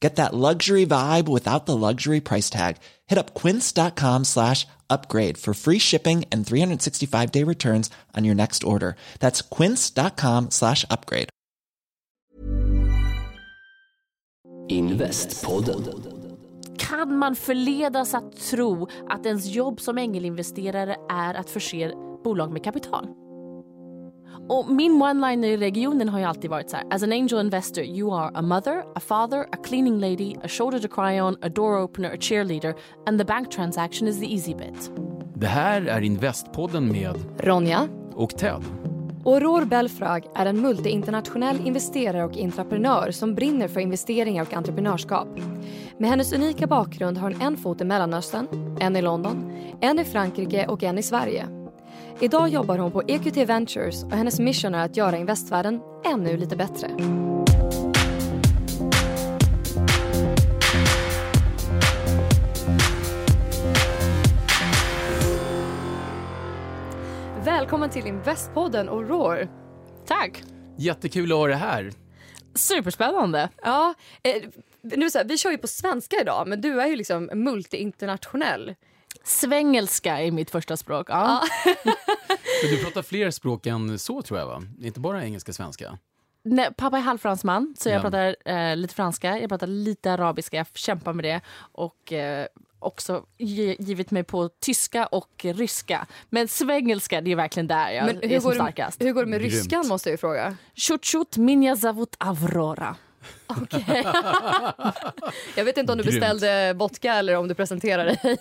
Get that luxury vibe without the luxury price tag. Hit up quince.com slash upgrade for free shipping and 365 day returns on your next order. That's quince.com slash upgrade. Investpodden. Kan man förledas att tro att ens jobb som ängelinvesterare är att förse bolag med kapital? Och min one-liner i regionen har ju alltid varit så här. As an angel investor you are a mother, a father, a cleaning lady, a shoulder to cry on, a door opener, a cheerleader and the bank transaction is the easy bit. Det här är Investpodden med Ronja och Ted. Aurore Belfrage är en multiinternationell investerare och entreprenör som brinner för investeringar och entreprenörskap. Med hennes unika bakgrund har hon en fot i Mellanöstern, en i London, en i Frankrike och en i Sverige. Idag jobbar hon på EQT Ventures och hennes mission är att göra investvärlden ännu lite bättre. Välkommen till Investpodden Aurore. Tack! Jättekul att ha det här. Superspännande. Ja, eh, nu så här, vi kör ju på svenska idag men du är ju liksom multiinternationell. Svengelska är mitt första språk. Ja. Men du pratar fler språk än så tror jag va? Inte bara engelska svenska? Nej, pappa är halvfransman, så jag Ja. pratar eh, lite franska, jag pratar lite arabiska, jag kämpar med det. Och eh, också gi- givit mig på tyska och ryska. Men svengelska, det är verkligen där jag Men är hur som går, starkast. det, hur går det med Grymt. ryskan måste jag ju fråga. Chut chut, minja zavut avrora. Okej. jag vet inte om du Grymt. beställde vodka eller om du presenterade dig.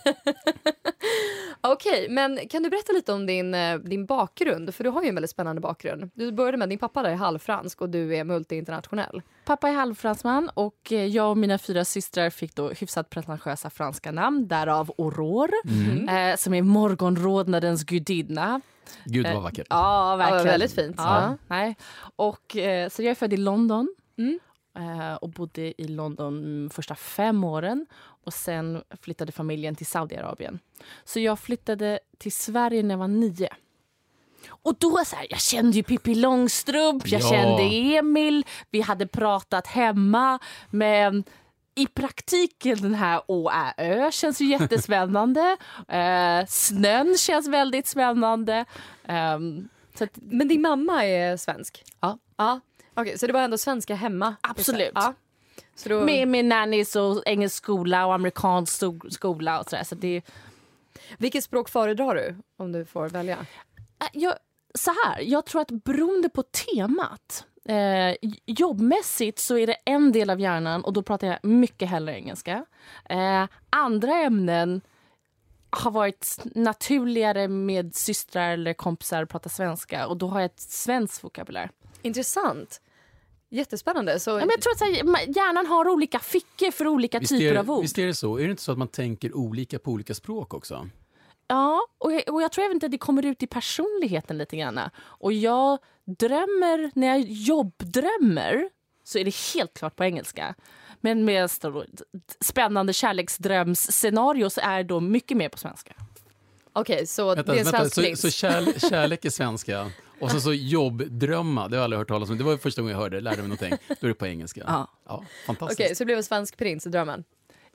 Okej, men kan du berätta lite om din, eh, din bakgrund? För du har ju en väldigt spännande bakgrund. Du började med din pappa där är halvfransk och du är multiinternationell. Pappa är halvfransman och eh, jag och mina fyra systrar fick då hyfsat pretentiösa franska namn, därav Aurore, eh, som är morgonrodnadens gudinna. Gud Eh, vad vackert. Ja, verkligen. väldigt fint. Ja, Ja. Nej. Och, eh, så jag är född i London Mm. Eh, och bodde i London de första fem åren. Och Sen flyttade familjen till Saudiarabien. Så jag flyttade till Sverige när jag var nio. Och då så här, Jag kände ju Pippi Långstrump, jag Ja. kände Emil, vi hade pratat hemma. Men i praktiken, den här Å, Ä, Ö känns ju jättespännande. eh, snön känns väldigt spännande. Så att, Men din mamma är svensk? Ja. ja. Okej, så det var ändå svenska hemma? Absolut. Ja. Så då, med, med nannies och engelsk skola och amerikansk skola och sådär. Så det, Vilket språk föredrar du om du får välja? Äh, jag, så här, jag tror att beroende på temat Eh, jobbmässigt så är det en del av hjärnan och då pratar jag mycket hellre engelska. Eh, andra ämnen har varit naturligare med systrar eller kompisar att prata svenska och då har jag ett svenskt vokabulär. Intressant. Jättespännande. Så, Ja, men jag tror att så här, hjärnan har olika fickor för olika Visst typer är, av ord. visst är det så? Är det inte så att man tänker olika på olika språk också? Ja, och jag, och jag tror även att det kommer ut i personligheten lite grann. Och jag drömmer, när jag jobbdrömmer så är det helt klart på engelska. Men med spännande kärleksdrömsscenario så är det då mycket mer på svenska. Okej, så Vänta, det är en vänta, svensk så, list. så kärle, kärlek är svenska och så, så jobbdrömma, det har jag aldrig hört talas om. Det var första gången jag hörde det, lärde mig någonting. Då är det på engelska. Ja. Ja, fantastiskt. Okej, så det blev en svensk prins i drömmen.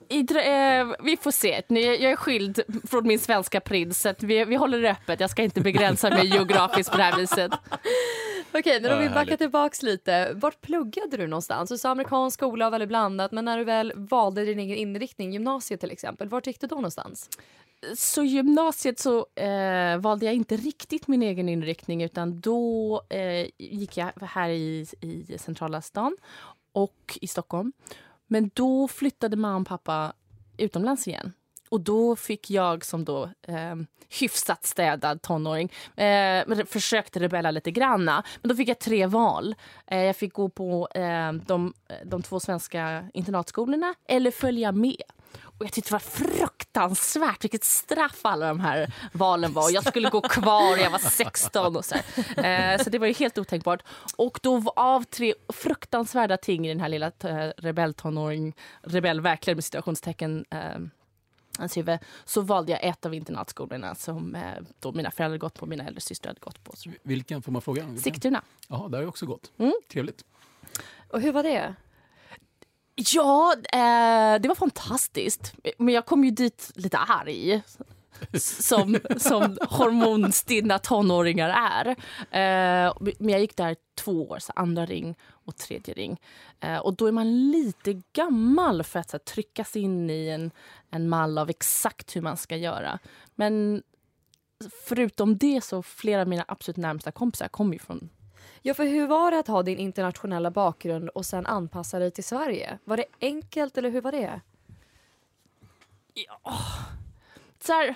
I, eh, vi får se. Nu, jag är skild från min svenska prins så vi, vi håller det öppet. Jag ska inte begränsa mig geografiskt på det här viset. Okej, men om vi backar tillbaks lite. Vart pluggade du någonstans? Du sa amerikansk skola väldigt blandat, men när du väl valde din egen inriktning, gymnasiet till exempel, vart gick du då någonstans? Så gymnasiet så eh, valde jag inte riktigt min egen inriktning utan då eh, gick jag här i, i centrala stan och i Stockholm. Men då flyttade mamma och pappa utomlands igen. Och då fick jag som då eh, hyfsat städad tonåring eh, försökte rebella lite granna. Men då fick jag tre val. Eh, jag fick gå på eh, de, de två svenska internatskolorna eller följa med. Och jag tyckte det var fruktansvärt vilket straff alla de här valen var. Jag skulle gå kvar, jag var 16 och så. Eh, så det var ju helt otänkbart. Och då av tre fruktansvärda ting i den här lilla eh, rebelltonåring, rebell verkligen med situationstecken, eh, hans huvud, så valde jag ett av internatskolorna som eh, då mina föräldrar gått på, mina äldre systrar hade gått på. Vilken får man fråga? Vilken? Sigtuna. Ja, där har jag också gått. Mm. Trevligt. Och hur var det? Ja, eh, det var fantastiskt. Men jag kom ju dit lite arg. Som, som hormonstinna tonåringar är. Eh, men jag gick där två år, så andra ring och tredje ring. Eh, och då är man lite gammal för att här, tryckas in i en, en mall av exakt hur man ska göra. Men förutom det så flera av mina absolut närmsta kompisar kommer ju från Ja, för hur var det att ha din internationella bakgrund och sen anpassa dig till Sverige? Var det enkelt eller hur var det? så här,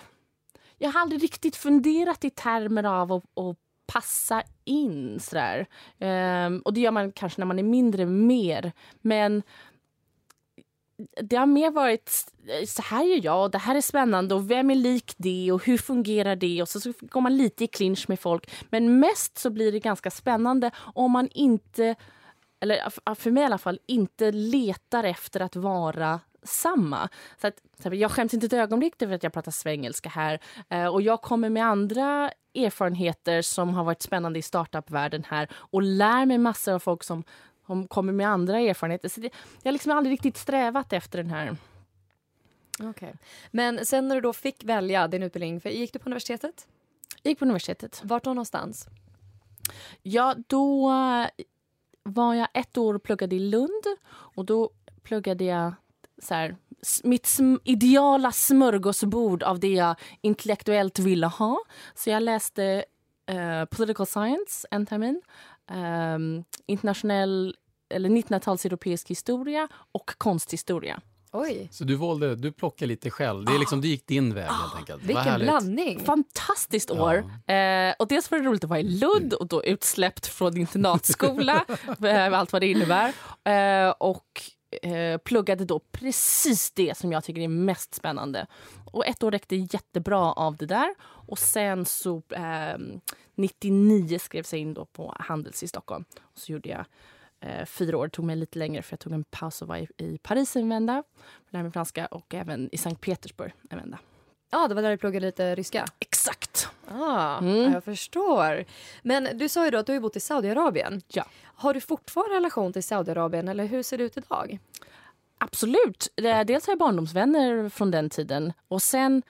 jag har aldrig riktigt funderat i termer av att, att passa in. Sådär. Um, och det gör man kanske när man är mindre mer. Men det har mer varit eh, så här gör jag och det här är spännande och vem är lik det och hur fungerar det och så, så går man lite i clinch med folk. Men mest så blir det ganska spännande om man inte, eller för mig i alla fall, inte letar efter att vara samma. Så att, jag skäms inte ett ögonblick över att jag pratar svengelska här eh, och jag kommer med andra erfarenheter som har varit spännande i startup-världen här och lär mig massor av folk som, som kommer med andra erfarenheter. Så det, jag har liksom aldrig riktigt strävat efter den här Okej. Men sen när du då fick välja din utbildning, för gick du på universitetet? Jag gick på universitetet. Vart då någonstans? Ja, då var jag ett år och pluggade i Lund. Och då pluggade jag så här, mitt sm- ideala smörgåsbord av det jag intellektuellt ville ha. Så jag läste eh, political science en termin, ehm, internationell eller 1900-tals europeisk historia och konsthistoria. Oj, Så du valde, du plockade lite själv. Det är liksom, du gick din väg helt enkelt. Vilken härligt. blandning! Fantastiskt år. Eh, och dels var det roligt att vara i Lund och då utsläppt från internatskola med allt vad det innebär. Eh, och eh, pluggade då precis det som jag tycker är mest spännande. Och ett år räckte jättebra av det där. Och sen så eh, 99 skrevs jag in då på Handels i Stockholm. Och så gjorde jag eh, fyra år. Det tog mig lite längre för jag tog en paus och var i, i Paris en vända. Lärde mig franska och även i Sankt Petersburg en vända. Ja, det var där du pluggade lite ryska. Exakt. Ah, Mm. ja, Jag förstår. Men du sa ju då att du har bott i Saudiarabien. Ja. Har du fortfarande relation till Saudiarabien eller hur ser det ut idag? Absolut. Dels har jag barndomsvänner från den tiden. Och sen...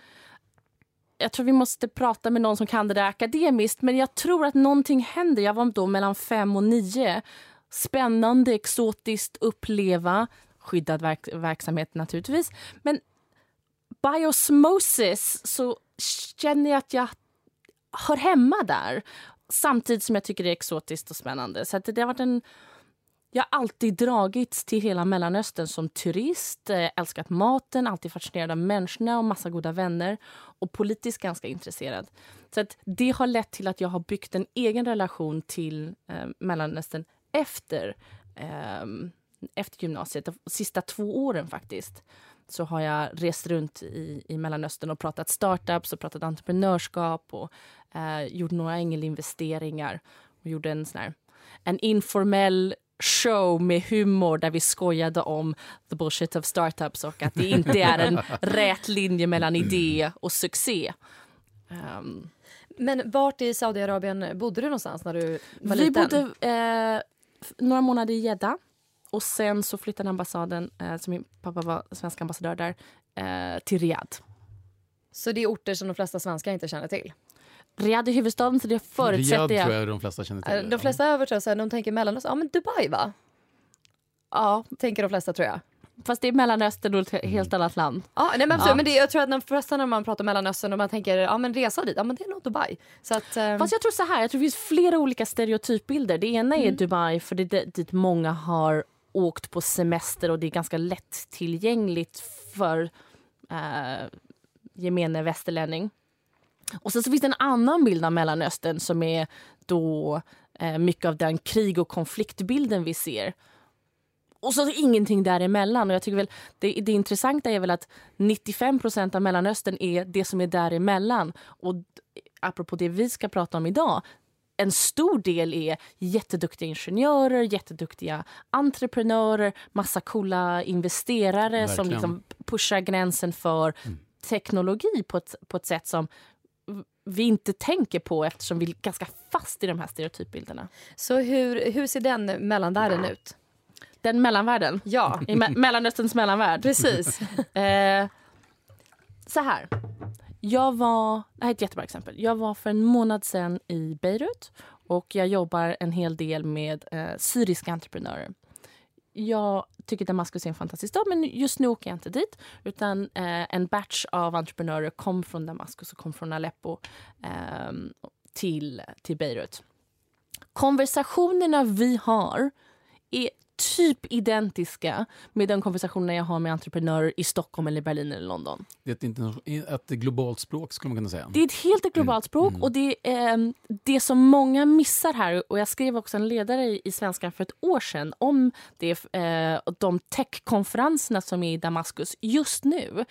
Jag tror vi måste prata med någon som kan det där akademiskt. Men jag tror att någonting händer. Jag var då mellan fem och nio. Spännande, exotiskt, uppleva. Skyddad verk verksamhet naturligtvis. Men by osmosis så känner jag att jag hör hemma där. Samtidigt som jag tycker det är exotiskt och spännande. Så att det har varit en jag har alltid dragits till hela Mellanöstern som turist, eh, älskat maten, alltid fascinerad av människorna och massa goda vänner och politiskt ganska intresserad. Så att det har lett till att jag har byggt en egen relation till eh, Mellanöstern efter, eh, efter gymnasiet. De sista två åren faktiskt så har jag rest runt i, i Mellanöstern och pratat startups och pratat entreprenörskap och eh, gjort några ängelinvesteringar och gjorde en sån här, en informell show med humor där vi skojade om the bullshit of startups och att det inte är en rät linje mellan idé och succé. Um, Men vart i Saudiarabien bodde du någonstans när du var vi liten? bodde eh, några månader i Jeddah och sen så flyttade ambassaden, eh, som min pappa var svensk ambassadör där, eh, till Riyadh. Så det är orter som de flesta svenskar inte känner till? Riyadh är huvudstaden så det förutsätter Riyadh tror jag. jag de flesta känner till. De flesta över så här, de tänker Mellanöstern, ja men Dubai va? Ja, Tänker de flesta tror jag. fast det är Mellanöstern och ett helt annat land. Ja, nej, men absolut, Ja. men det, jag tror att de flesta när man pratar om Mellanöstern och man tänker ja men resa dit, ja men det är nog Dubai. Så att, eh, Fast jag tror så här, jag tror det finns flera olika stereotypbilder. Det ena är Dubai för det är dit- dit många har åkt på semester och det är ganska lättillgängligt för eh, gemene västerlänning. Och sen så finns det en annan bild av Mellanöstern som är då eh, mycket av den krig och konfliktbilden vi ser. Och så ingenting däremellan. Och jag tycker väl det, det intressanta är väl att 95% av Mellanöstern är det som är däremellan. Och apropå det vi ska prata om idag, en stor del är jätteduktiga ingenjörer, jätteduktiga entreprenörer, massa coola investerare som Verkligen. liksom pushar gränsen för teknologi på ett, på ett sätt som vi inte tänker på eftersom vi är ganska fast i de här stereotypbilderna. Så hur, hur ser den mellanvärlden ut? Den mellanvärlden. Ja, I me- Mellanösterns mellanvärld. precis. Eh, så här. Jag var, det här är ett jättebra exempel. Jag var för en månad sedan i Beirut och jag jobbar en hel del med eh, syriska entreprenörer. Jag tycker Damaskus är en fantastisk stad men just nu åker jag inte dit. Utan eh, en batch av entreprenörer kom från Damaskus och kom från Aleppo eh, till, till Beirut. Konversationerna vi har är typ identiska med de konversationer jag har med entreprenörer i Stockholm, eller Berlin eller London. Det är ett, ett globalt språk skulle man kunna säga. Det är ett helt ett globalt språk och det ehm, det som många missar här och jag skrev också en ledare i, i Svenskan för ett år sedan om det, eh, de techkonferenserna som är i Damaskus just nu.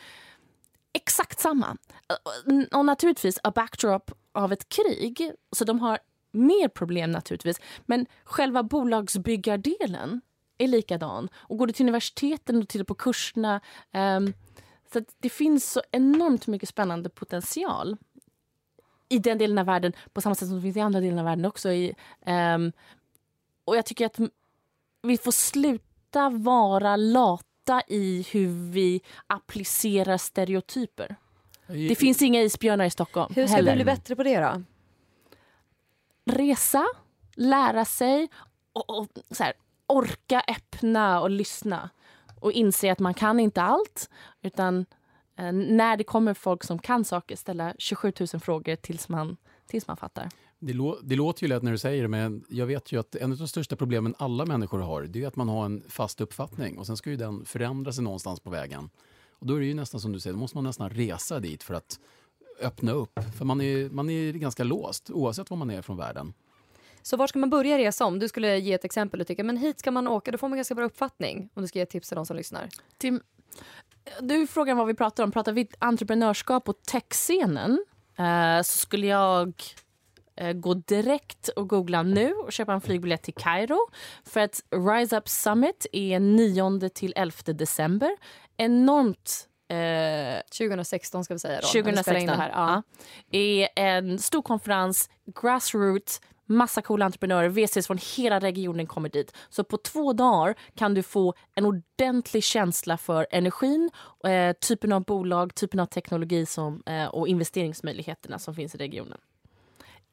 Exakt samma. Och- Och naturligtvis a backdrop av ett krig, så de har mer problem naturligtvis. Men själva bolagsbyggardelen är likadan. Och går du till universiteten och tittar på kurserna ehm, så att det finns så enormt mycket spännande potential i den delen av världen på samma sätt som det finns i andra delar av världen också. I, ehm, och jag tycker att vi får sluta vara lata i hur vi applicerar stereotyper. Det finns inga isbjörnar i Stockholm Hur ska heller. vi bli bättre på det då? Resa, lära sig och, och så här, orka öppna och lyssna. Och inse att man kan inte allt. Utan eh, när det kommer folk som kan saker, ställa 27 000 frågor tills man, tills man fattar. Det, lå- det låter ju lätt när du säger det, men jag vet ju att en av de största problemen alla människor har, det är att man har en fast uppfattning och sen ska ju den förändra sig någonstans på vägen. Och då är det ju nästan som du säger, då måste man nästan resa dit för att öppna upp. För man är, man är ganska låst oavsett var man är från världen. Så var ska man börja resa om? Du skulle ge ett exempel och tycka men hit ska man åka, då får man ganska bra uppfattning om du ska ge tips till de som lyssnar. Tim, du är frågan vad vi pratar om. Pratar vi entreprenörskap och techscenen eh, så skulle jag eh, gå direkt och googla nu och köpa en flygbiljett till Kairo. För att Rise Up Summit är 9 till 11 december. Enormt eh, 2016 ska vi säga då. när vi spelar in 2016 Det här. Ja. är en stor konferens, grassroots, massa coola entreprenörer, VCs från hela regionen kommer dit. Så på två dagar kan du få en ordentlig känsla för energin, eh, typen av bolag, typen av teknologi som, eh, och investeringsmöjligheterna som finns i regionen.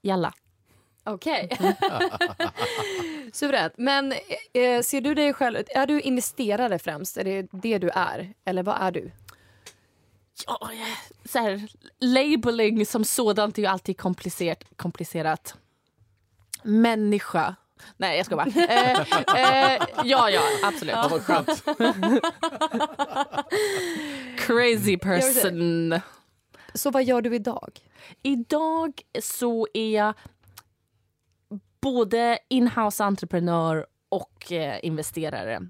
Jalla. Okej. Suveränt. Men eh, ser du dig själv, är du investerare främst? Är det det du är? Eller vad är du? Ja, så här, labeling som sådant är ju alltid komplicerat. komplicerat. Människa. Nej, jag ska bara. Eh, eh, ja, ja, absolut. Ja, vad skönt. Crazy person. Så vad gör du idag? Idag så är jag både inhouse entreprenör och eh, investerare.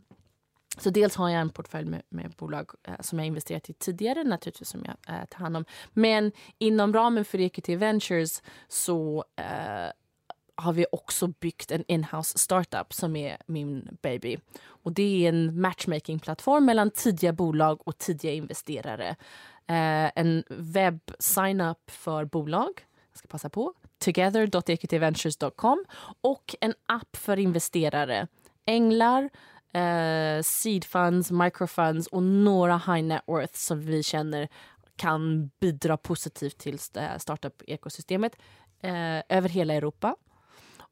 Så dels har jag en portfölj med, med bolag eh, som jag investerat i tidigare, naturligtvis som jag eh, tar hand om. Men inom ramen för EQT Ventures så eh, har vi också byggt en inhouse startup som är min baby. Och det är en matchmaking-plattform mellan tidiga bolag och tidiga investerare. Eh, en webb-sign-up för bolag, jag ska passa på, together.equityventures.com och en app för investerare. Änglar, eh, seed funds, microfunds och några high net worth som vi känner kan bidra positivt till startup-ekosystemet. eh, över hela Europa.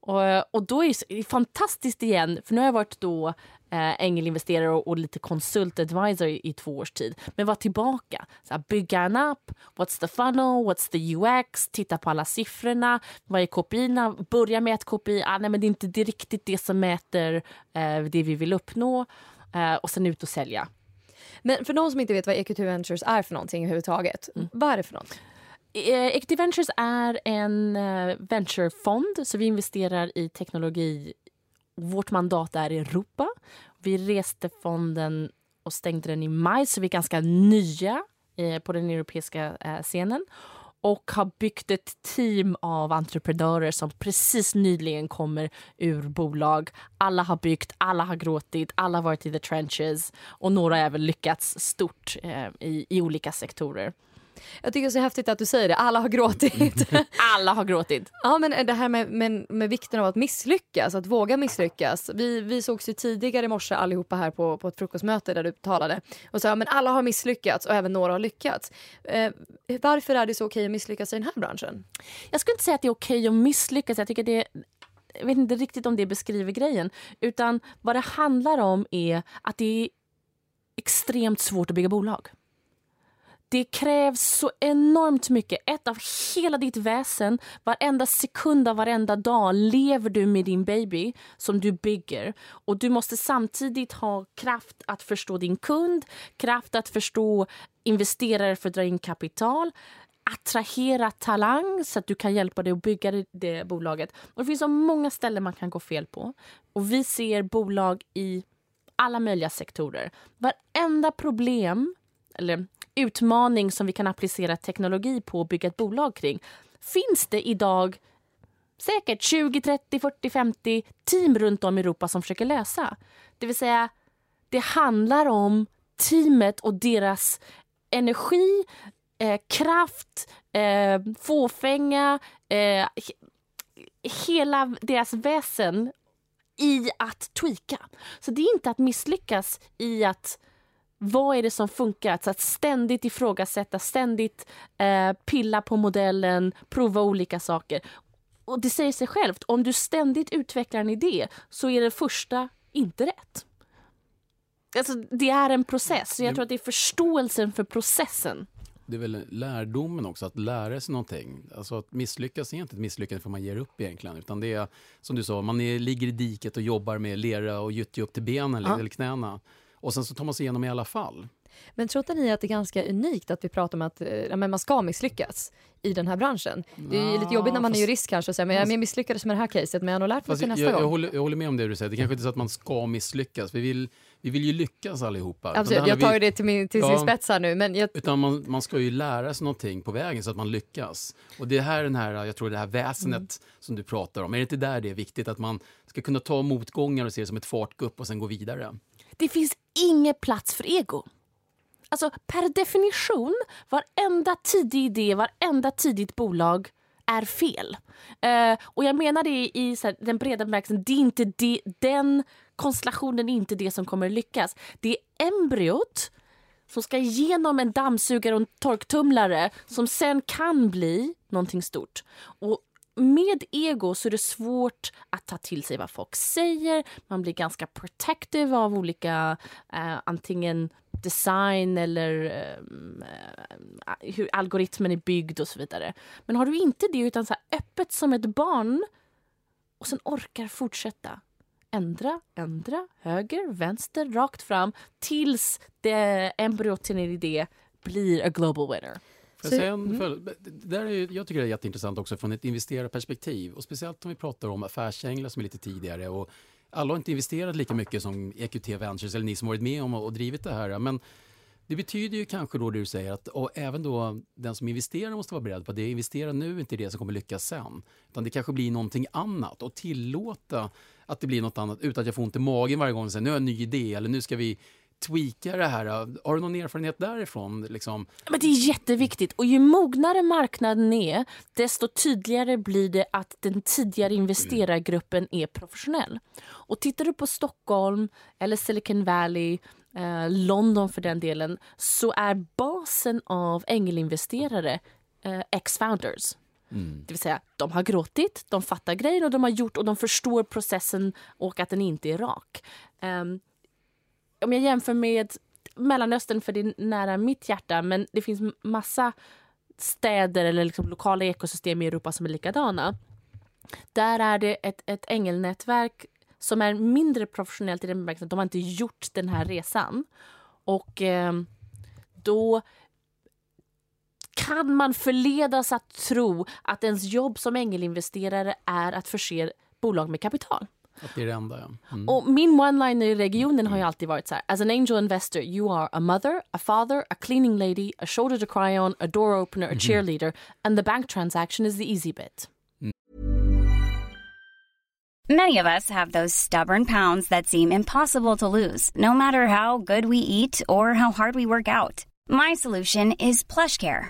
Och, och då är det fantastiskt igen, för nu har jag varit då eh, ängelinvesterare och, och lite konsultadvisor i, i två års tid. Men var tillbaka, så här, bygga en app, what's the funnel, what's the UX, titta på alla siffrorna, vad är KPI, börja med ett KPI, ah, nej men det är inte det riktigt det som mäter eh, det vi vill uppnå eh, och sen ut och sälja. Men för de som inte vet vad EQT Ventures är för någonting överhuvudtaget, mm. vad är det för något? Eh, Equity Ventures är en eh, venturefond, så vi investerar i teknologi. Vårt mandat är Europa. Vi reste fonden och stängde den i maj, så vi är ganska nya eh, på den europeiska scenen och har byggt ett team av entreprenörer som precis nyligen kommer ur bolag. Alla har byggt, alla har gråtit, alla har varit i the trenches och några har även lyckats stort i, i olika sektorer. Jag tycker det är så häftigt att du säger det. Alla har gråtit. Alla har gråtit. Ja, men det här med, med, med, vikten av att misslyckas, att våga misslyckas. Vi, vi sågs ju tidigare i morse allihopa här på, på ett frukostmöte där du talade och sa men alla har misslyckats och även några har lyckats. Eh, varför är det så okej att misslyckas i den här branschen? Jag skulle inte säga att det är okej att misslyckas. Jag tycker det jag vet inte riktigt om det beskriver grejen. Utan vad det handlar om är att det är extremt svårt att bygga bolag. Det krävs så enormt mycket. Ett av hela ditt väsen. Varenda sekund av varenda dag lever du med din baby som du bygger. Och Du måste samtidigt ha kraft att förstå din kund, kraft att förstå investerare för att dra in kapital attrahera talang så att du kan hjälpa dig att bygga det, bolaget. Och det finns så många ställen man kan gå fel på. Och Vi ser bolag i alla möjliga sektorer. Varenda problem eller utmaning som vi kan applicera teknologi på och bygga ett bolag kring finns det idag säkert 20, 30, 40, 50 team runt om i Europa som försöker lösa. Det vill säga, det handlar om teamet och deras energi, eh, kraft, eh, fåfänga, eh, hela deras väsen i att tweaka. Så det är inte att misslyckas i att vad är det som funkar? Alltså att ständigt ifrågasätta, ständigt eh, pilla på modellen, prova olika saker. Och det säger sig självt, om du ständigt utvecklar en idé så är det första inte rätt. Alltså, det är en process. Jag tror att det är förståelsen för processen. Det är väl lärdomen också, att lära sig någonting. Alltså att misslyckas är inte ett misslyckande för man ger upp egentligen. Utan det är som du sa, man är, ligger i diket och jobbar med lera och gyttja upp till benen ja. eller knäna. Och sen så tar man sig igenom i alla fall. Men tror inte ni att det är ganska unikt att vi pratar om att men man ska misslyckas i den här branschen? Det är ja, lite jobbigt när man är jurist kanske och säger men jag misslyckades med det här caset men jag har nog lärt mig till nästa jag, gång. Jag håller, jag håller med om det du säger, det kanske inte är så att man ska misslyckas. Vi vill, vi vill ju lyckas allihopa. Absolut, jag tar ju det till, min, till ja, sin spets här nu. Men jag... Utan man, man ska ju lära sig någonting på vägen så att man lyckas. Och det här, den här jag tror det här väsendet mm. som du pratar om, är det inte där det är viktigt att man ska kunna ta motgångar och se det som ett fartgupp och sen gå vidare? Det finns ingen plats för ego. Alltså per definition, varenda tidig idé, varenda tidigt bolag är fel. Uh, och jag menar det i så här, den breda bemärkelsen, det är inte det, den konstellationen är inte det som kommer lyckas. Det är embryot som ska igenom en dammsugare och en torktumlare som sen kan bli någonting stort. Och med ego så är det svårt att ta till sig vad folk säger. Man blir ganska protective av olika eh, antingen design eller eh, eh hur algoritmen är byggd och så vidare. Men har du inte det utan så öppet som ett barn och sen orkar fortsätta ändra, ändra, höger, vänster, rakt fram tills det embryot till en idé blir a global winner. Så, säga en, mm. där är, jag tycker det är jätteintressant också från ett investerarperspektiv. Och speciellt om vi pratar om affärsänglar som är lite tidigare. Och alla har inte investerat lika mycket som EQT Ventures eller ni som varit med om och, och drivit det här. Men det betyder ju kanske då det du säger att och även då den som investerar måste vara beredd på att det investerar nu inte är det som kommer lyckas sen. Utan det kanske blir någonting annat och tillåta att det blir något annat utan att jag får ont i magen varje gång och säger nu har jag en ny idé eller nu ska vi tweaka det här? Har du någon erfarenhet därifrån? Liksom? Men det är jätteviktigt. Och ju mognare marknaden är, desto tydligare blir det att den tidigare investerargruppen är professionell. Och tittar du på Stockholm eller Silicon Valley eh, London för den delen, så är basen av ängelinvesterare eh, ex-founders. Mm. Det vill säga, de har gråtit, de fattar grejen och de har gjort och de förstår processen och att den inte är rak. Um, om jag jämför med Mellanöstern, för det är nära mitt hjärta, men det finns massa städer eller liksom lokala ekosystem i Europa som är likadana. Där är det ett, ett ängelnätverk som är mindre professionellt i den bemärkelsen de har inte gjort den här resan. Och eh, då kan man förledas att tro att ens jobb som ängelinvesterare är att förse bolag med kapital. Att det är det enda, ja. Mm. Och min one-liner i regionen har ju alltid varit så här. As an angel investor you are a mother, a father, a cleaning lady, a shoulder to cry on, a door opener, a cheerleader and the bank transaction is the easy bit. Many of us have those stubborn pounds that seem impossible to lose, no matter how good we eat or how hard we work out. My solution is PlushCare.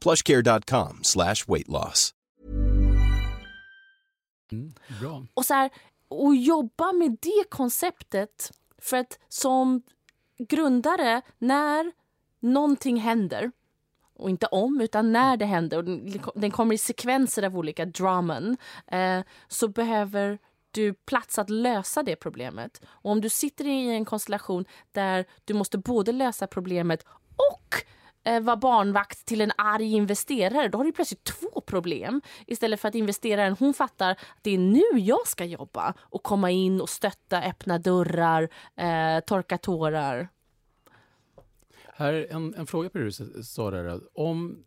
plushcare.com slash weight loss. Mm. Bra. Och så här, och jobba med det konceptet för att som grundare, när någonting händer och inte om, utan när det händer och den, den kommer i sekvenser av olika draman eh, så behöver du plats att lösa det problemet. Och om du sitter i en konstellation där du måste både lösa problemet och Eh, vara barnvakt till en arg investerare, då har du plötsligt två problem. Istället för att investeraren hon fattar att det är nu jag ska jobba och komma in och stötta, öppna dörrar, eh, torka tårar. Här är en, en fråga på det du sa där. Om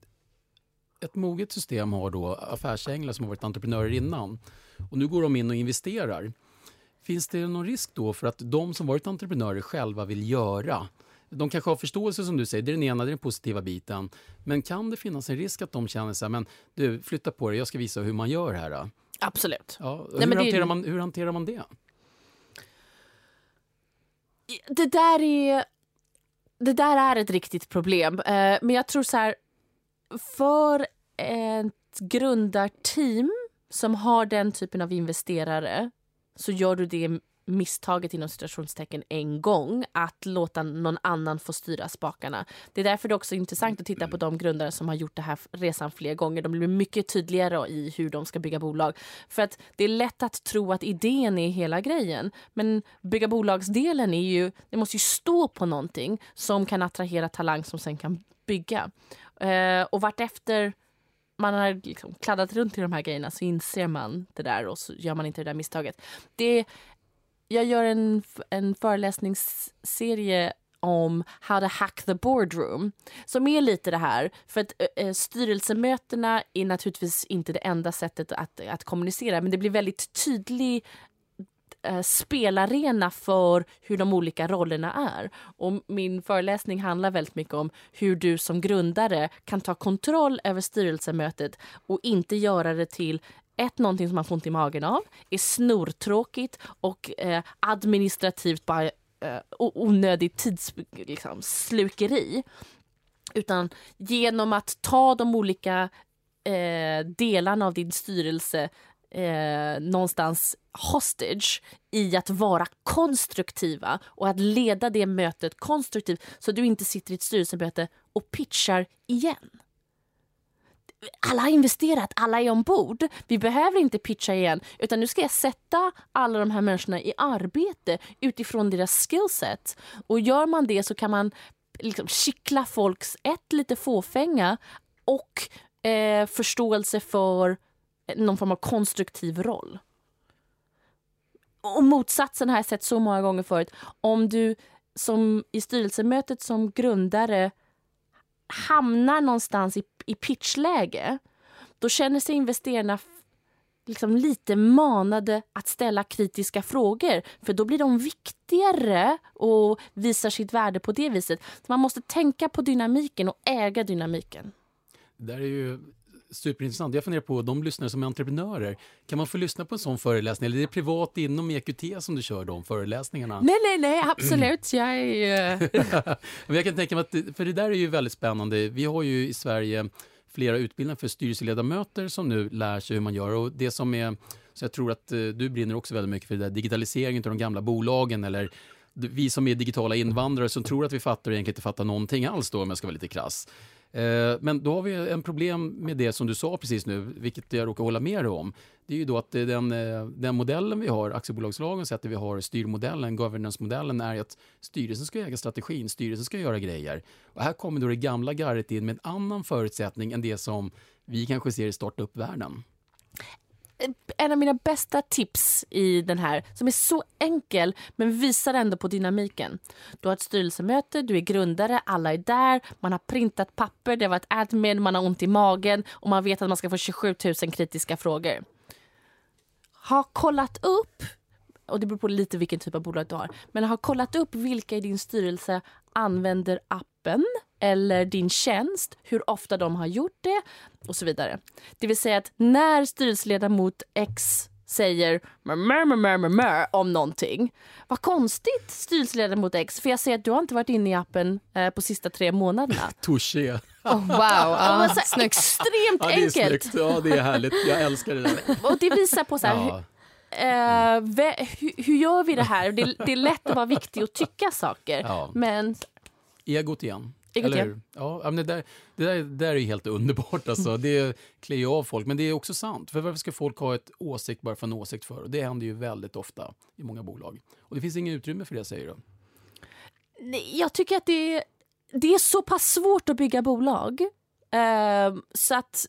ett moget system har då affärsänglar som har varit entreprenörer innan och nu går de in och investerar. Finns det någon risk då för att de som varit entreprenörer själva vill göra de kanske har förståelse som du säger, det är den ena, det är den positiva biten. Men kan det finnas en risk att de känner så här, men du, flytta på dig, jag ska visa hur man gör här. Då. Absolut. Ja, Nej, hur, det- hanterar man, hur hanterar man det? Det där är, det där är ett riktigt problem. Eh, men jag tror så här, för ett grundarteam som har den typen av investerare så gör du det misstaget inom situationstecken en gång att låta någon annan få styra spakarna. Det är därför det också är intressant att titta på de grundare som har gjort det här resan fler gånger. De blir mycket tydligare i hur de ska bygga bolag. För att det är lätt att tro att idén är hela grejen. Men bygga bolagsdelen är ju, det måste ju stå på någonting som kan attrahera talang som sen kan bygga. Eh, och vartefter man har liksom kladdat runt i de här grejerna så inser man det där och så gör man inte det där misstaget. Det, jag gör en, en föreläsningsserie om how to hack the boardroom. Som är lite det här, för att äh, styrelsemötena är naturligtvis inte det enda sättet att, att kommunicera men det blir väldigt tydlig eh, spelarena för hur de olika rollerna är. Och min föreläsning handlar väldigt mycket om hur du som grundare kan ta kontroll över styrelsemötet och inte göra det till ett, någonting som man får ont i magen av, är snortråkigt och eh, administrativt bara eh, onödigt tidsslukeri. Liksom, slukeri. Utan genom att ta de olika eh, delarna av din styrelse eh, någonstans hostage i att vara konstruktiva och att leda det mötet konstruktivt så du inte sitter i ett styrelsemöte och pitchar igen. Alla har investerat, alla är ombord. Vi behöver inte pitcha igen utan nu ska jag sätta alla de här människorna i arbete utifrån deras skillset. Och gör man det så kan man liksom kittla folks, ett, lite fåfänga och eh, förståelse för eh, någon form av konstruktiv roll. Och motsatsen har jag sett så många gånger förut. Om du som i styrelsemötet som grundare hamnar någonstans i, i pitchläge då känner sig investerarna liksom lite manade att ställa kritiska frågor för då blir de viktigare och visar sitt värde på det viset. Så man måste tänka på dynamiken och äga dynamiken. Det där är ju superintressant. Jag funderar på, de lyssnare som är entreprenörer, kan man få lyssna på en sån föreläsning? Eller är det privat inom EQT som du kör de föreläsningarna? Nej, nej, nej, absolut. Jag är... Jag kan tänka mig att, för det där är ju väldigt spännande. Vi har ju i Sverige flera utbildningar för styrelseledamöter som nu lär sig hur man gör. Och det som är, så jag tror att eh, du brinner också väldigt mycket för det där digitaliseringen av de gamla bolagen eller vi som är digitala invandrare som tror att vi fattar och egentligen inte fattar någonting alls då om jag ska vara lite krass. Eh, men då har vi en problem med det som du sa precis nu, vilket jag råkar hålla med dig om. Det är ju då att eh, den, eh, den modellen vi har, aktiebolagslagen sätter vi har styrmodellen, governance-modellen är att styrelsen ska äga strategin, styrelsen ska göra grejer. Och här kommer då det gamla garret in med en annan förutsättning än det som vi kanske ser i startup-världen en av mina bästa tips i den här, som är så enkel men visar ändå på dynamiken. Du har ett styrelsemöte, du är grundare, alla är där, man har printat papper, det har varit admin, man har ont i magen och man vet att man ska få 27 000 kritiska frågor. Ha kollat upp, och det beror på lite vilken typ av bolag du har, men ha kollat upp vilka i din styrelse använder appen eller din tjänst, hur ofta de har gjort det och så vidare. Det vill säga att när styrelseledamot X säger mör, mör, mör, mör, om någonting. Vad konstigt styrelseledamot X, för jag ser att du har inte varit inne i appen eh, på sista tre månaderna. Touché. Oh, wow, ah, alltså, snyggt. Extremt ja, enkelt. Snyggt. Ja, det är härligt. Jag älskar det där. Och det visar på så här, ja. Uh, hur, hur, gör vi det här? Det, det, är lätt att vara viktig och tycka saker. Ja. Men... Egot igen. Igen. Ja, men det, där, det, där, det där är helt underbart. Alltså. Det klär av folk. Men det är också sant. För varför ska folk ha ett åsikt bara för en åsikt för? Och det händer ju väldigt ofta i många bolag. Och det finns inget utrymme för det, säger du? Nej, jag tycker att det, det är så pass svårt att bygga bolag. Uh, så att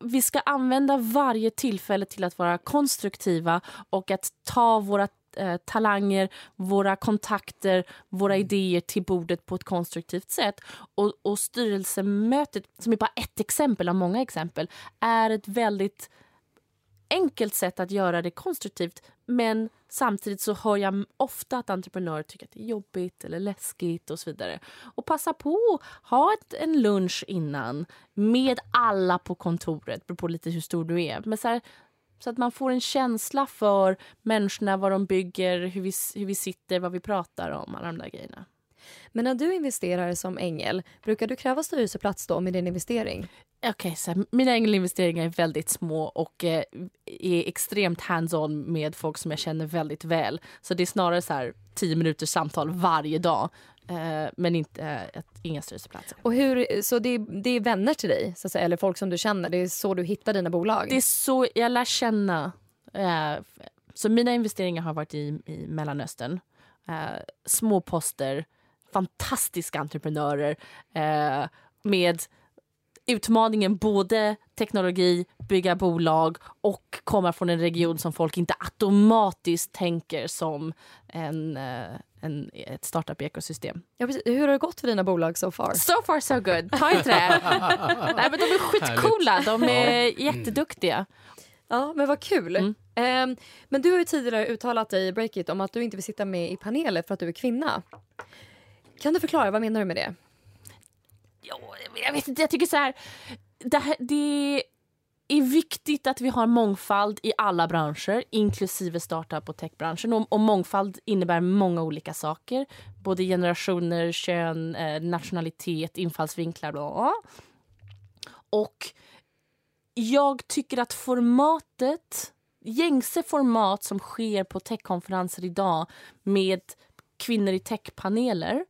vi ska använda varje tillfälle till att vara konstruktiva och att ta våra eh, talanger, våra kontakter, våra idéer till bordet på ett konstruktivt sätt. Och, och styrelsemötet, som är bara ett exempel av många exempel, är ett väldigt enkelt sätt att göra det konstruktivt men samtidigt så hör jag ofta att entreprenörer tycker att det är jobbigt eller läskigt och så vidare. Och passa på ha ett, en lunch innan med alla på kontoret, beror på lite hur stor du är. Men så, här, så att man får en känsla för människorna, vad de bygger, hur vi, hur vi sitter, vad vi pratar om, alla de där grejerna. Men när du investerar som ängel, brukar du kräva styrelseplats då med din investering? okay, så mina ängelinvesteringar är väldigt små och eh, är extremt hands-on med folk som jag känner väldigt väl. Så det är snarare så här tio minuters samtal varje dag. Eh, men inte, eh, inga styrelseplatser. Och hur, så det är, det är vänner till dig, så att säga, eller folk som du känner? Det är så du hittar dina bolag? Det är så jag lär känna. Eh, så mina investeringar har varit i, i Mellanöstern. Eh, små poster, fantastiska entreprenörer eh, med utmaningen både teknologi, bygga bolag och komma från en region som folk inte automatiskt tänker som en, eh, en, ett startup-ekosystem. Ja, Hur har det gått för dina bolag so far? So far so good. Ta inte det. Nej, men de är skitcoola. De är jätteduktiga. Ja, men vad kul. Mm. Um, men du har ju tidigare uttalat dig i Breakit om att du inte vill sitta med i paneler för att du är kvinna. Kan du förklara, vad menar du med det? jag vet inte, jag tycker så här, det, här, det är viktigt att vi har mångfald i alla branscher, inklusive startup och techbranschen. Och, och mångfald innebär många olika saker. Både generationer, kön, eh, nationalitet, infallsvinklar. Bla. Och jag tycker att formatet gängse format som sker på techkonferenser idag med kvinnor i techpaneler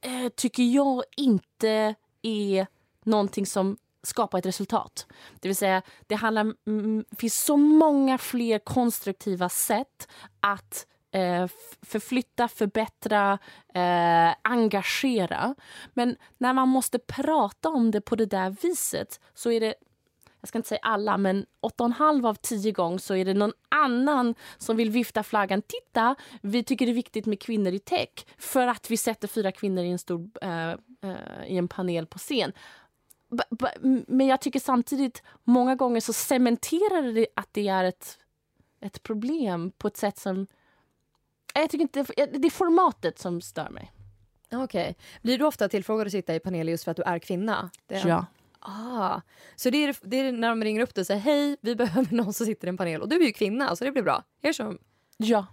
Eh, tycker jag inte är någonting som skapar ett resultat. Det vill säga, det handlar, mm, mm finns så många fler konstruktiva sätt att eh, förflytta, förbättra, eh, engagera. Men när man måste prata om det på det där viset så är det jag ska inte säga alla, men 8,5 av 10 gånger så är det någon annan som vill vifta flaggan. Titta, vi tycker det är viktigt med kvinnor i tech för att vi sätter fyra kvinnor i en stor eh, eh, i en panel på scen. B- men jag tycker samtidigt, många gånger så cementerar det att det är ett, ett problem på ett sätt som... Jag tycker inte, det är formatet som stör mig. Okej. Blir du ofta tillfrågad att sitta i panel just för att du är kvinna? Är... Ja. Ah. Så det är, det är när de ringer upp dig och säger hej, vi behöver någon som sitter i en panel. Och du är ju kvinna, så det blir bra. Är det så? Ja.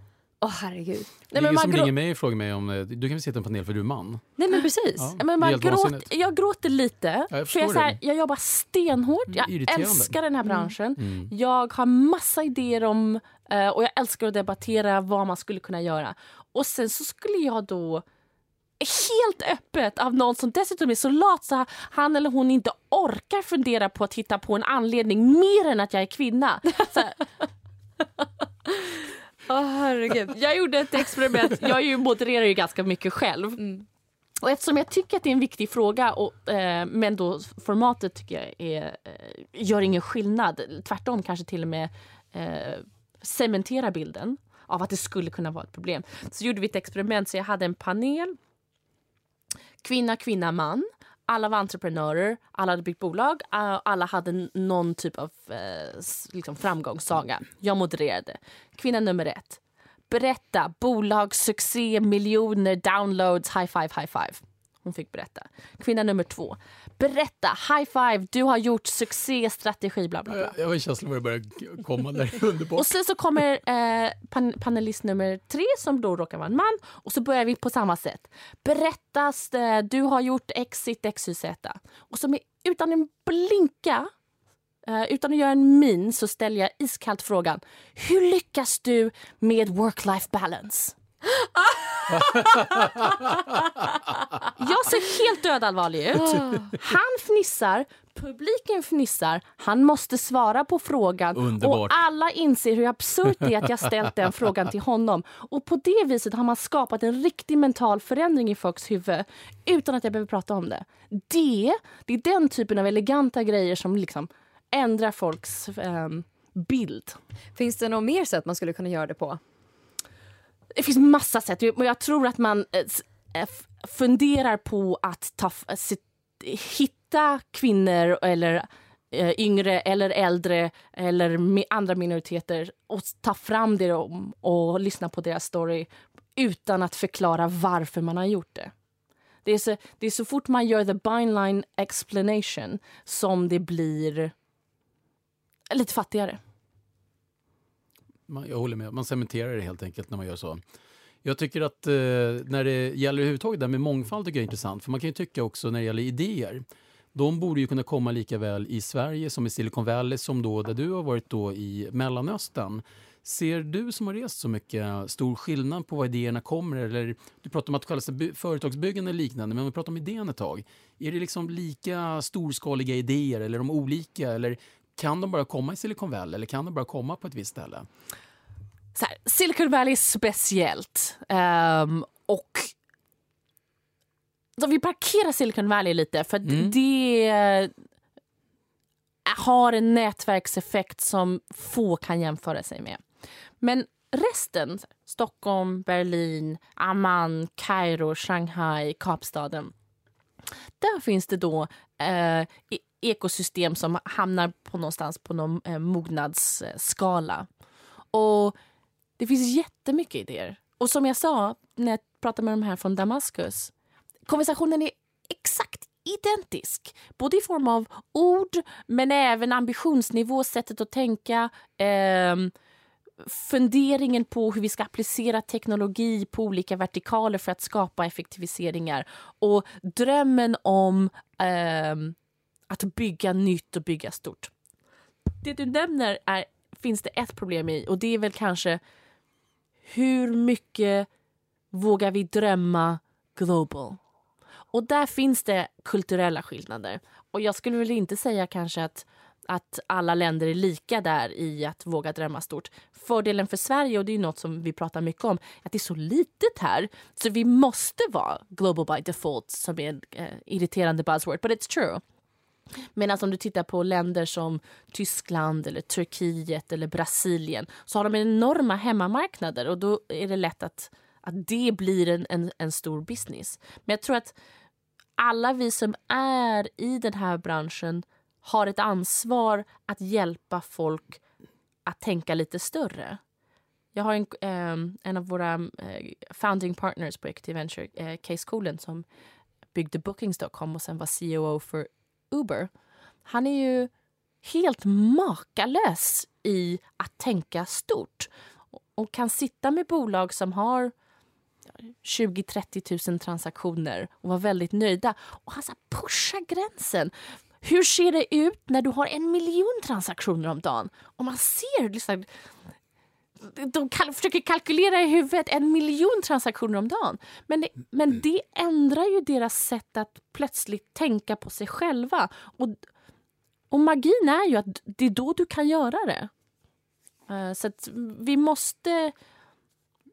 Åh herregud. Det är men ingen man som grå- ringer mig och frågar mig om eh, du kan väl sitta i en panel för du är man. Nej men precis. Ja. Men man gråter, jag gråter lite. Ja, jag för jag, så här, jag jobbar stenhårt. Jag irriterande. älskar den här branschen. Mm. Jag har massa idéer om eh, och jag älskar att debattera vad man skulle kunna göra. Och sen så skulle jag då helt öppet av någon som dessutom är så lat så han eller hon inte orkar fundera på att hitta på en anledning mer än att jag är kvinna. Åh herregud. jag gjorde ett experiment. Jag ju, modererar ju ganska mycket själv. Och eftersom jag tycker att det är en viktig fråga, och, eh, men då formatet tycker jag är, eh, gör ingen skillnad. Tvärtom kanske till och med eh, cementerar bilden av att det skulle kunna vara ett problem. Så gjorde vi ett experiment. Så jag hade en panel. Kvinna, kvinna, man. Alla var entreprenörer, alla hade byggt bolag, eh, alla hade någon typ av eh, liksom framgångssaga. Jag modererade. Kvinna nummer ett. Berätta, bolagssuccé, miljoner, downloads, high five, high five. Hon fick berätta. Kvinna nummer två. Berätta, high five, du har gjort succé, strategi, bla bla bla. Jag jag har en känsla av att det börjar komma där. Underbart. Och sen så kommer eh, pan panelist nummer tre som då råkar vara en man och så börjar vi på samma sätt. Berättas, eh, du har gjort exit XYZ. Och så med, utan en blinka, eh, utan att göra en min så ställer jag iskallt frågan. Hur lyckas du med work-life balance? Jag ser helt dödallvarlig ut. Han fnissar, publiken fnissar. Han måste svara på frågan. Underbart. Och alla inser hur absurt det är att jag ställt den frågan till honom. Och på det viset har man skapat en riktig mental förändring i folks huvud utan att jag behöver prata om det. Det, det är den typen av eleganta grejer som liksom ändrar folks ehm, bild. Finns det något mer sätt man skulle kunna göra det på? Det finns massa sätt. Men jag tror att man eh, eh funderar på att ta, eh, se, hitta kvinnor eller eh, yngre eller äldre eller med andra minoriteter och ta fram det och, och lyssna på deras story utan att förklara varför man har gjort det. Det är, så, det är så fort man gör the byline explanation som det blir lite fattigare. Man, jag håller med. Man cementerar det helt enkelt när man gör så. Jag tycker att eh, när det gäller överhuvudtaget det här med mångfald tycker jag är intressant. För man kan ju tycka också när det gäller idéer. De borde ju kunna komma lika väl i Sverige som i Silicon Valley som då där du har varit då i Mellanöstern. Ser du som har rest så mycket stor skillnad på var idéerna kommer? Eller, du pratar om att kalla sig företagsbyggande eller liknande, men om vi pratar om idén ett tag. Är det liksom lika storskaliga idéer eller är de olika? Eller kan de bara komma i Silicon Valley eller kan de bara komma på ett visst ställe? så här, Silicon Valley är speciellt. Ehm, och så vi parkerar Silicon Valley lite för Mm. det har en nätverkseffekt som få kan jämföra sig med. Men resten, Stockholm, Berlin, Amman, Kairo, Shanghai, Kapstaden. Där finns det då eh, ekosystem som hamnar på någonstans på någon eh, mognadsskala. Och det finns jättemycket idéer. Och som jag sa när jag pratade med de här från Damaskus. Konversationen är exakt identisk. Både i form av ord men även ambitionsnivå, sättet att tänka. Eh, funderingen på hur vi ska applicera teknologi på olika vertikaler för att skapa effektiviseringar. Och drömmen om eh, att bygga nytt och bygga stort. Det du nämner är finns det ett problem i och det är väl kanske hur mycket vågar vi drömma global? Och där finns det kulturella skillnader. Och jag skulle väl inte säga kanske att, att alla länder är lika där i att våga drömma stort. Fördelen för Sverige, och det är något som vi pratar mycket om, att det är så litet här. Så vi måste vara global by default, som är en eh, irriterande buzzword, but it's true. Medan alltså, om du tittar på länder som Tyskland, eller Turkiet eller Brasilien så har de enorma hemmamarknader och då är det lätt att, att det blir en, en, en stor business. Men jag tror att alla vi som är i den här branschen har ett ansvar att hjälpa folk att tänka lite större. Jag har en, eh, en av våra eh, founding partners på Equity Venture, eh, Case Coolen, som byggde Bookings.com och sen var CEO för Uber. Han är ju helt makalös i att tänka stort och kan sitta med bolag som har 20-30 000 transaktioner och vara väldigt nöjda. Och han så pushar gränsen. Hur ser det ut när du har en miljon transaktioner om dagen? Och man ser liksom de kal försöker kalkylera i huvudet en miljon transaktioner om dagen. Men det, men det ändrar ju deras sätt att plötsligt tänka på sig själva. Och, och magin är ju att det är då du kan göra det. Uh, så vi måste...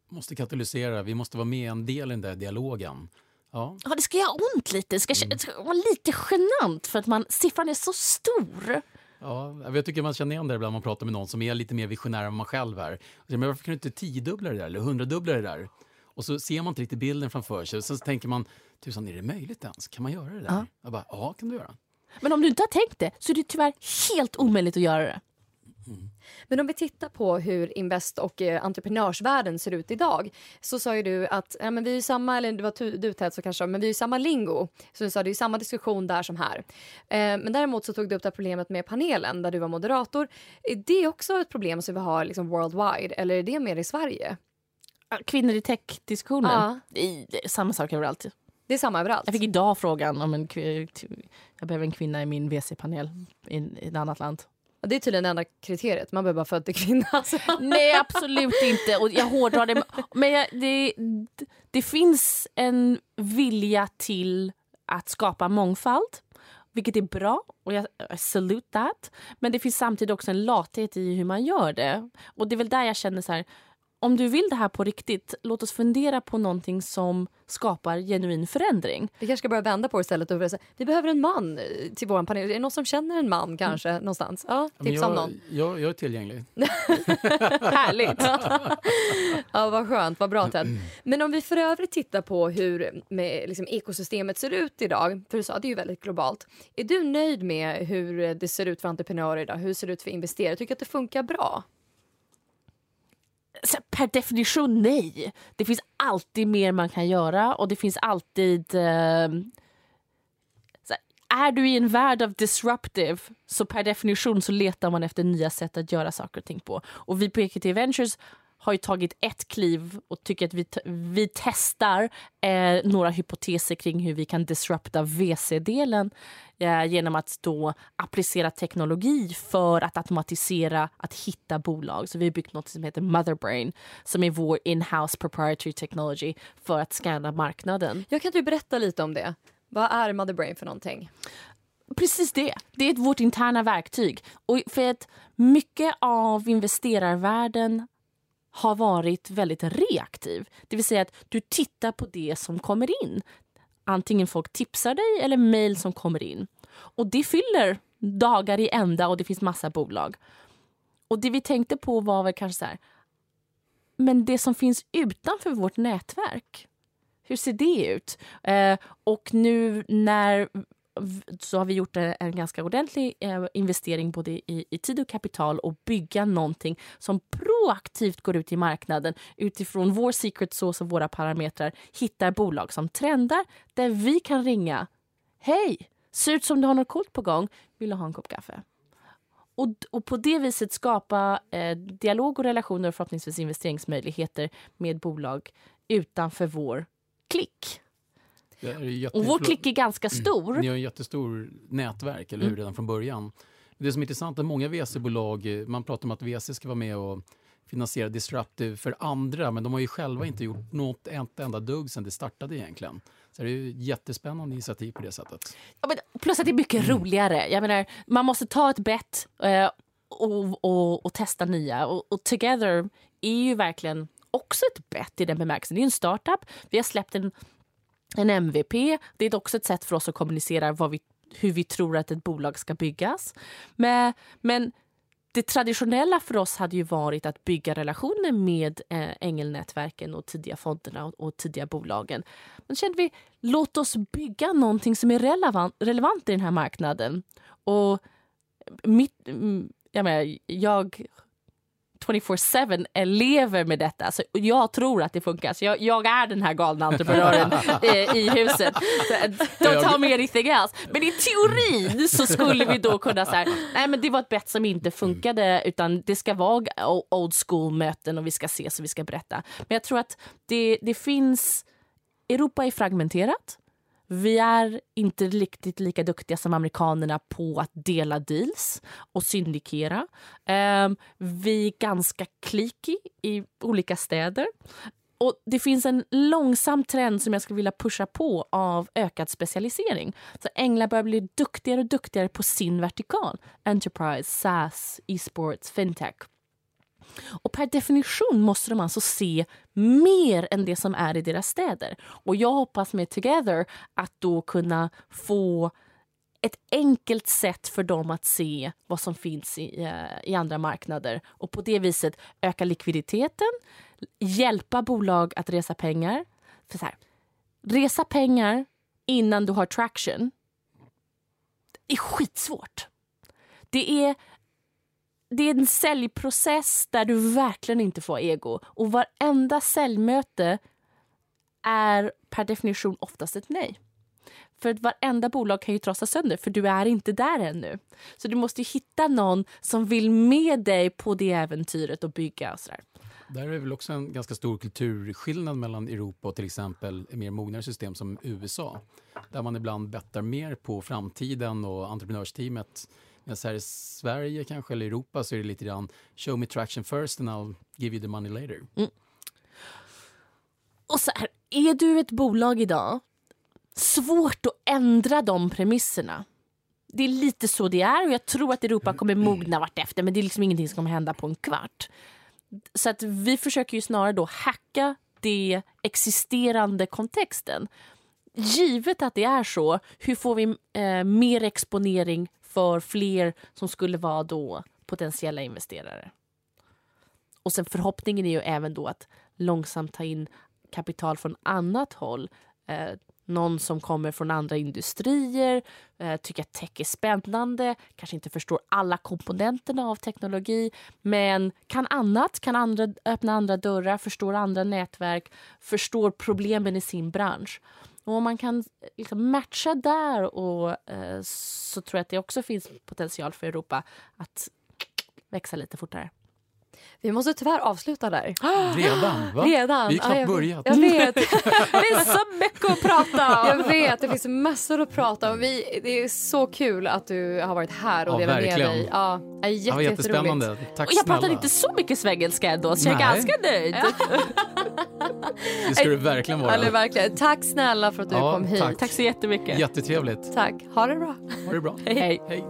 Måste katalysera, vi måste vara med en del i den där dialogen. Ja. ja, det ska göra ont lite. Det ska, mm. det ska vara lite genant för att man, siffran är så stor. Ja, jag tycker man känner igen det ibland man pratar med någon som är lite mer visionär än man själv är. Men varför kan du inte tiodubbla det där eller hundradubbla det där? Och så ser man inte riktigt bilden framför sig. Och sen tänker man, tusan är det möjligt ens? Kan man göra det där? Ja. Jag bara, ja kan du göra. Men om du inte har tänkt det så är det tyvärr helt omöjligt att göra det. Men om vi tittar på hur invest och eh, entreprenörsvärlden ser ut idag så sa ju du att ja, men vi är samma, eller det var du Ted så kanske, men vi är samma lingo. Så du sa det är samma diskussion där som här. Eh, men däremot så tog du upp det problemet med panelen där du var moderator. Är det också ett problem som vi har liksom worldwide eller är det mer i Sverige? Kvinnor i tech-diskussionen? Ja. Det är samma sak överallt. Det är samma överallt? Jag fick idag frågan om en jag behöver en kvinna i min VC-panel i, i ett annat land. Det är tydligen det enda kriteriet, man behöver bara född till kvinna. Alltså. Nej absolut inte, och jag hårdrar det. Men jag, det, det finns en vilja till att skapa mångfald. Vilket är bra och jag salute that. Men det finns samtidigt också en lathet i hur man gör det. Och det är väl där jag känner så här, om du vill det här på riktigt, låt oss fundera på någonting som skapar genuin förändring. Vi kanske ska börja vända på det istället och säga vi behöver en man till vår panel. Är det någon som känner en man kanske mm. någonstans? Ja, tipsa jag, om någon. Jag, jag är tillgänglig. Härligt! ja, vad skönt, vad bra Ted. Men om vi för övrigt tittar på hur med, liksom, ekosystemet ser ut idag, för du sa det är ju väldigt globalt. Är du nöjd med hur det ser ut för entreprenörer idag? Hur ser det ut för investerare? Tycker att det funkar bra? Per definition nej. Det finns alltid mer man kan göra och det finns alltid... Eh, är du i en värld av disruptive så per definition så letar man efter nya sätt att göra saker och ting på. Och vi på EQT Ventures har ju tagit ett kliv och tycker att vi, vi testar eh, några hypoteser kring hur vi kan disrupta VC-delen eh, genom att då applicera teknologi för att automatisera att hitta bolag. Så vi har byggt något som heter Motherbrain som är vår in-house proprietary technology för att scanna marknaden. Jag kan du berätta lite om det? Vad är Motherbrain för någonting? Precis det. Det är vårt interna verktyg. Och för att mycket av investerarvärlden har varit väldigt reaktiv. Det vill säga att du tittar på det som kommer in. Antingen folk tipsar dig eller mejl som kommer in. Och det fyller dagar i ända och det finns massa bolag. Och det vi tänkte på var väl kanske så här, men det som finns utanför vårt nätverk, hur ser det ut? Eh, och nu när så har vi gjort en ganska ordentlig eh, investering både i, i, tid och kapital och bygga någonting som proaktivt går ut i marknaden utifrån vår secret sauce och våra parametrar hittar bolag som trendar där vi kan ringa. Hej! Ser ut som du har något coolt på gång. Vill du ha en kopp kaffe? Och, och på det viset skapa eh, dialog och relationer och förhoppningsvis investeringsmöjligheter med bolag utanför vår klick. Och vår klick är ganska mm. stor. Ni har ett jättestort nätverk, eller hur, mm. redan från början. Det som är intressant är att många VC-bolag, eh, man pratar om att VC ska vara med och finansiera disruptive för andra, men de har ju själva inte gjort något ett enda dugg sedan det startade egentligen. Så det är ju ett jättespännande initiativ på det sättet. Ja, plus att det är mycket roligare. Jag menar, man måste ta ett bett eh, och, och, och, testa nya. Och, och, Together är ju verkligen också ett bett i den bemärkelsen. Det är en startup. Vi har släppt en, en MVP. Det är också ett sätt för oss att kommunicera vad vi, hur vi tror att ett bolag ska byggas. Men, men det traditionella för oss hade ju varit att bygga relationer med eh, ängelnätverken och tidiga fonderna och, och, tidiga bolagen. Men kände vi, låt oss bygga någonting som är relevant, relevant i den här marknaden. Och mitt, mm, jag, menar, jag 24-7 lever med detta. Så jag tror att det funkar. Så jag, jag är den här galna entreprenören eh, i huset. Så, don't tell me anything else. Men i teorin så skulle vi då kunna säga nej men det var ett bett som inte funkade utan det ska vara old school möten och vi ska ses och vi ska berätta. Men jag tror att det, det finns Europa är fragmenterat. Vi är inte riktigt lika duktiga som amerikanerna på att dela deals och syndikera. Um, vi är ganska kliki i olika städer. Och Det finns en långsam trend som jag skulle vilja pusha på av ökad specialisering. Så Änglar börjar bli duktigare och duktigare på sin vertikal. Enterprise, SaaS, e-sports, fintech. Och per definition måste de alltså se mer än det som är i deras städer. Och jag hoppas med Together att då kunna få ett enkelt sätt för dem att se vad som finns i, eh, i andra marknader och på det viset öka likviditeten, hjälpa bolag att resa pengar. För så här, resa pengar innan du har traction är skitsvårt. Det är det är en säljprocess där du verkligen inte får ego. Och varenda säljmöte är per definition oftast ett nej. För att varenda bolag kan ju trasas sönder, för du är inte där ännu. Så du måste hitta någon som vill med dig på det äventyret och bygga. Och sådär. Där är väl också en ganska stor kulturskillnad mellan Europa och till exempel mer mognare system som USA. Där man ibland bettar mer på framtiden och entreprenörsteamet så här i Sverige kanske, eller Europa, så är det lite grann show me traction first and I'll give you the money later. Mm. Och så här, är du ett bolag idag, svårt att ändra de premisserna. Det är lite så det är och jag tror att Europa kommer mogna vartefter men det är liksom ingenting som kommer hända på en kvart. Så att vi försöker ju snarare då hacka det existerande kontexten. Givet att det är så, hur får vi eh, mer exponering för fler som skulle vara då potentiella investerare. Och sen förhoppningen är ju även då att långsamt ta in kapital från annat håll. Eh, någon som kommer från andra industrier, eh, tycker att tech är spännande, kanske inte förstår alla komponenterna av teknologi men kan annat, kan andra, öppna andra dörrar, förstår andra nätverk, förstår problemen i sin bransch. Och om man kan liksom matcha där och, eh, så tror jag att det också finns potential för Europa att växa lite fortare. Vi måste tyvärr avsluta där. Redan? Va? Redan. Vi är knappt ja, jag, börjat. Jag vet. det är så mycket att prata om. Jag vet, det finns massor att prata om. Vi, det är så kul att du har varit här och ja, delat med dig. Ja, är jätte, ja, jättespännande. Tack och jag pratar inte så mycket svengelska ändå, så jag är ganska nöjd. det ska du verkligen vara. Eller verkligen. Tack snälla för att du ja, kom hit. Tack. tack så jättemycket. Jättetrevligt. Tack. Ha det bra. Ha det bra. hej. hej.